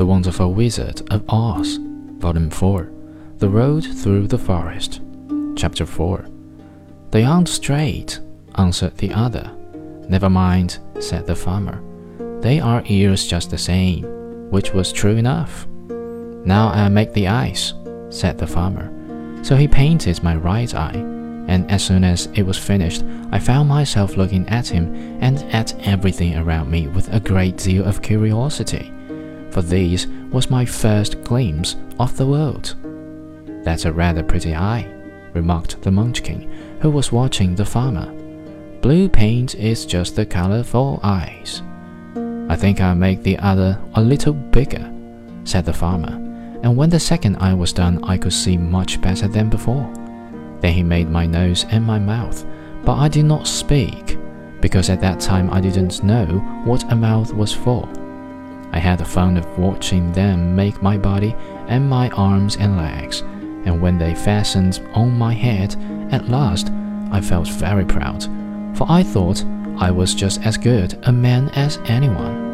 The Wonderful Wizard of Oz, Volume 4, The Road Through the Forest, Chapter 4. They aren't straight, answered the other. Never mind, said the farmer. They are ears just the same, which was true enough. Now I'll make the eyes, said the farmer. So he painted my right eye, and as soon as it was finished, I found myself looking at him and at everything around me with a great deal of curiosity, for this was my first glimpse of the world. That's a rather pretty eye, remarked the Munchkin, who was watching the farmer. Blue paint is just the color for eyes. I think I'll make the other a little bigger, said the farmer and when the second eye was done, I could see much better than before. Then he made my nose and my mouth, but I did not speak, because at that time I didn't know what a mouth was for. I had the fun of watching them make my body and my arms and legs, and when they fastened on my head, at last I felt very proud, for I thought I was just as good a man as anyone.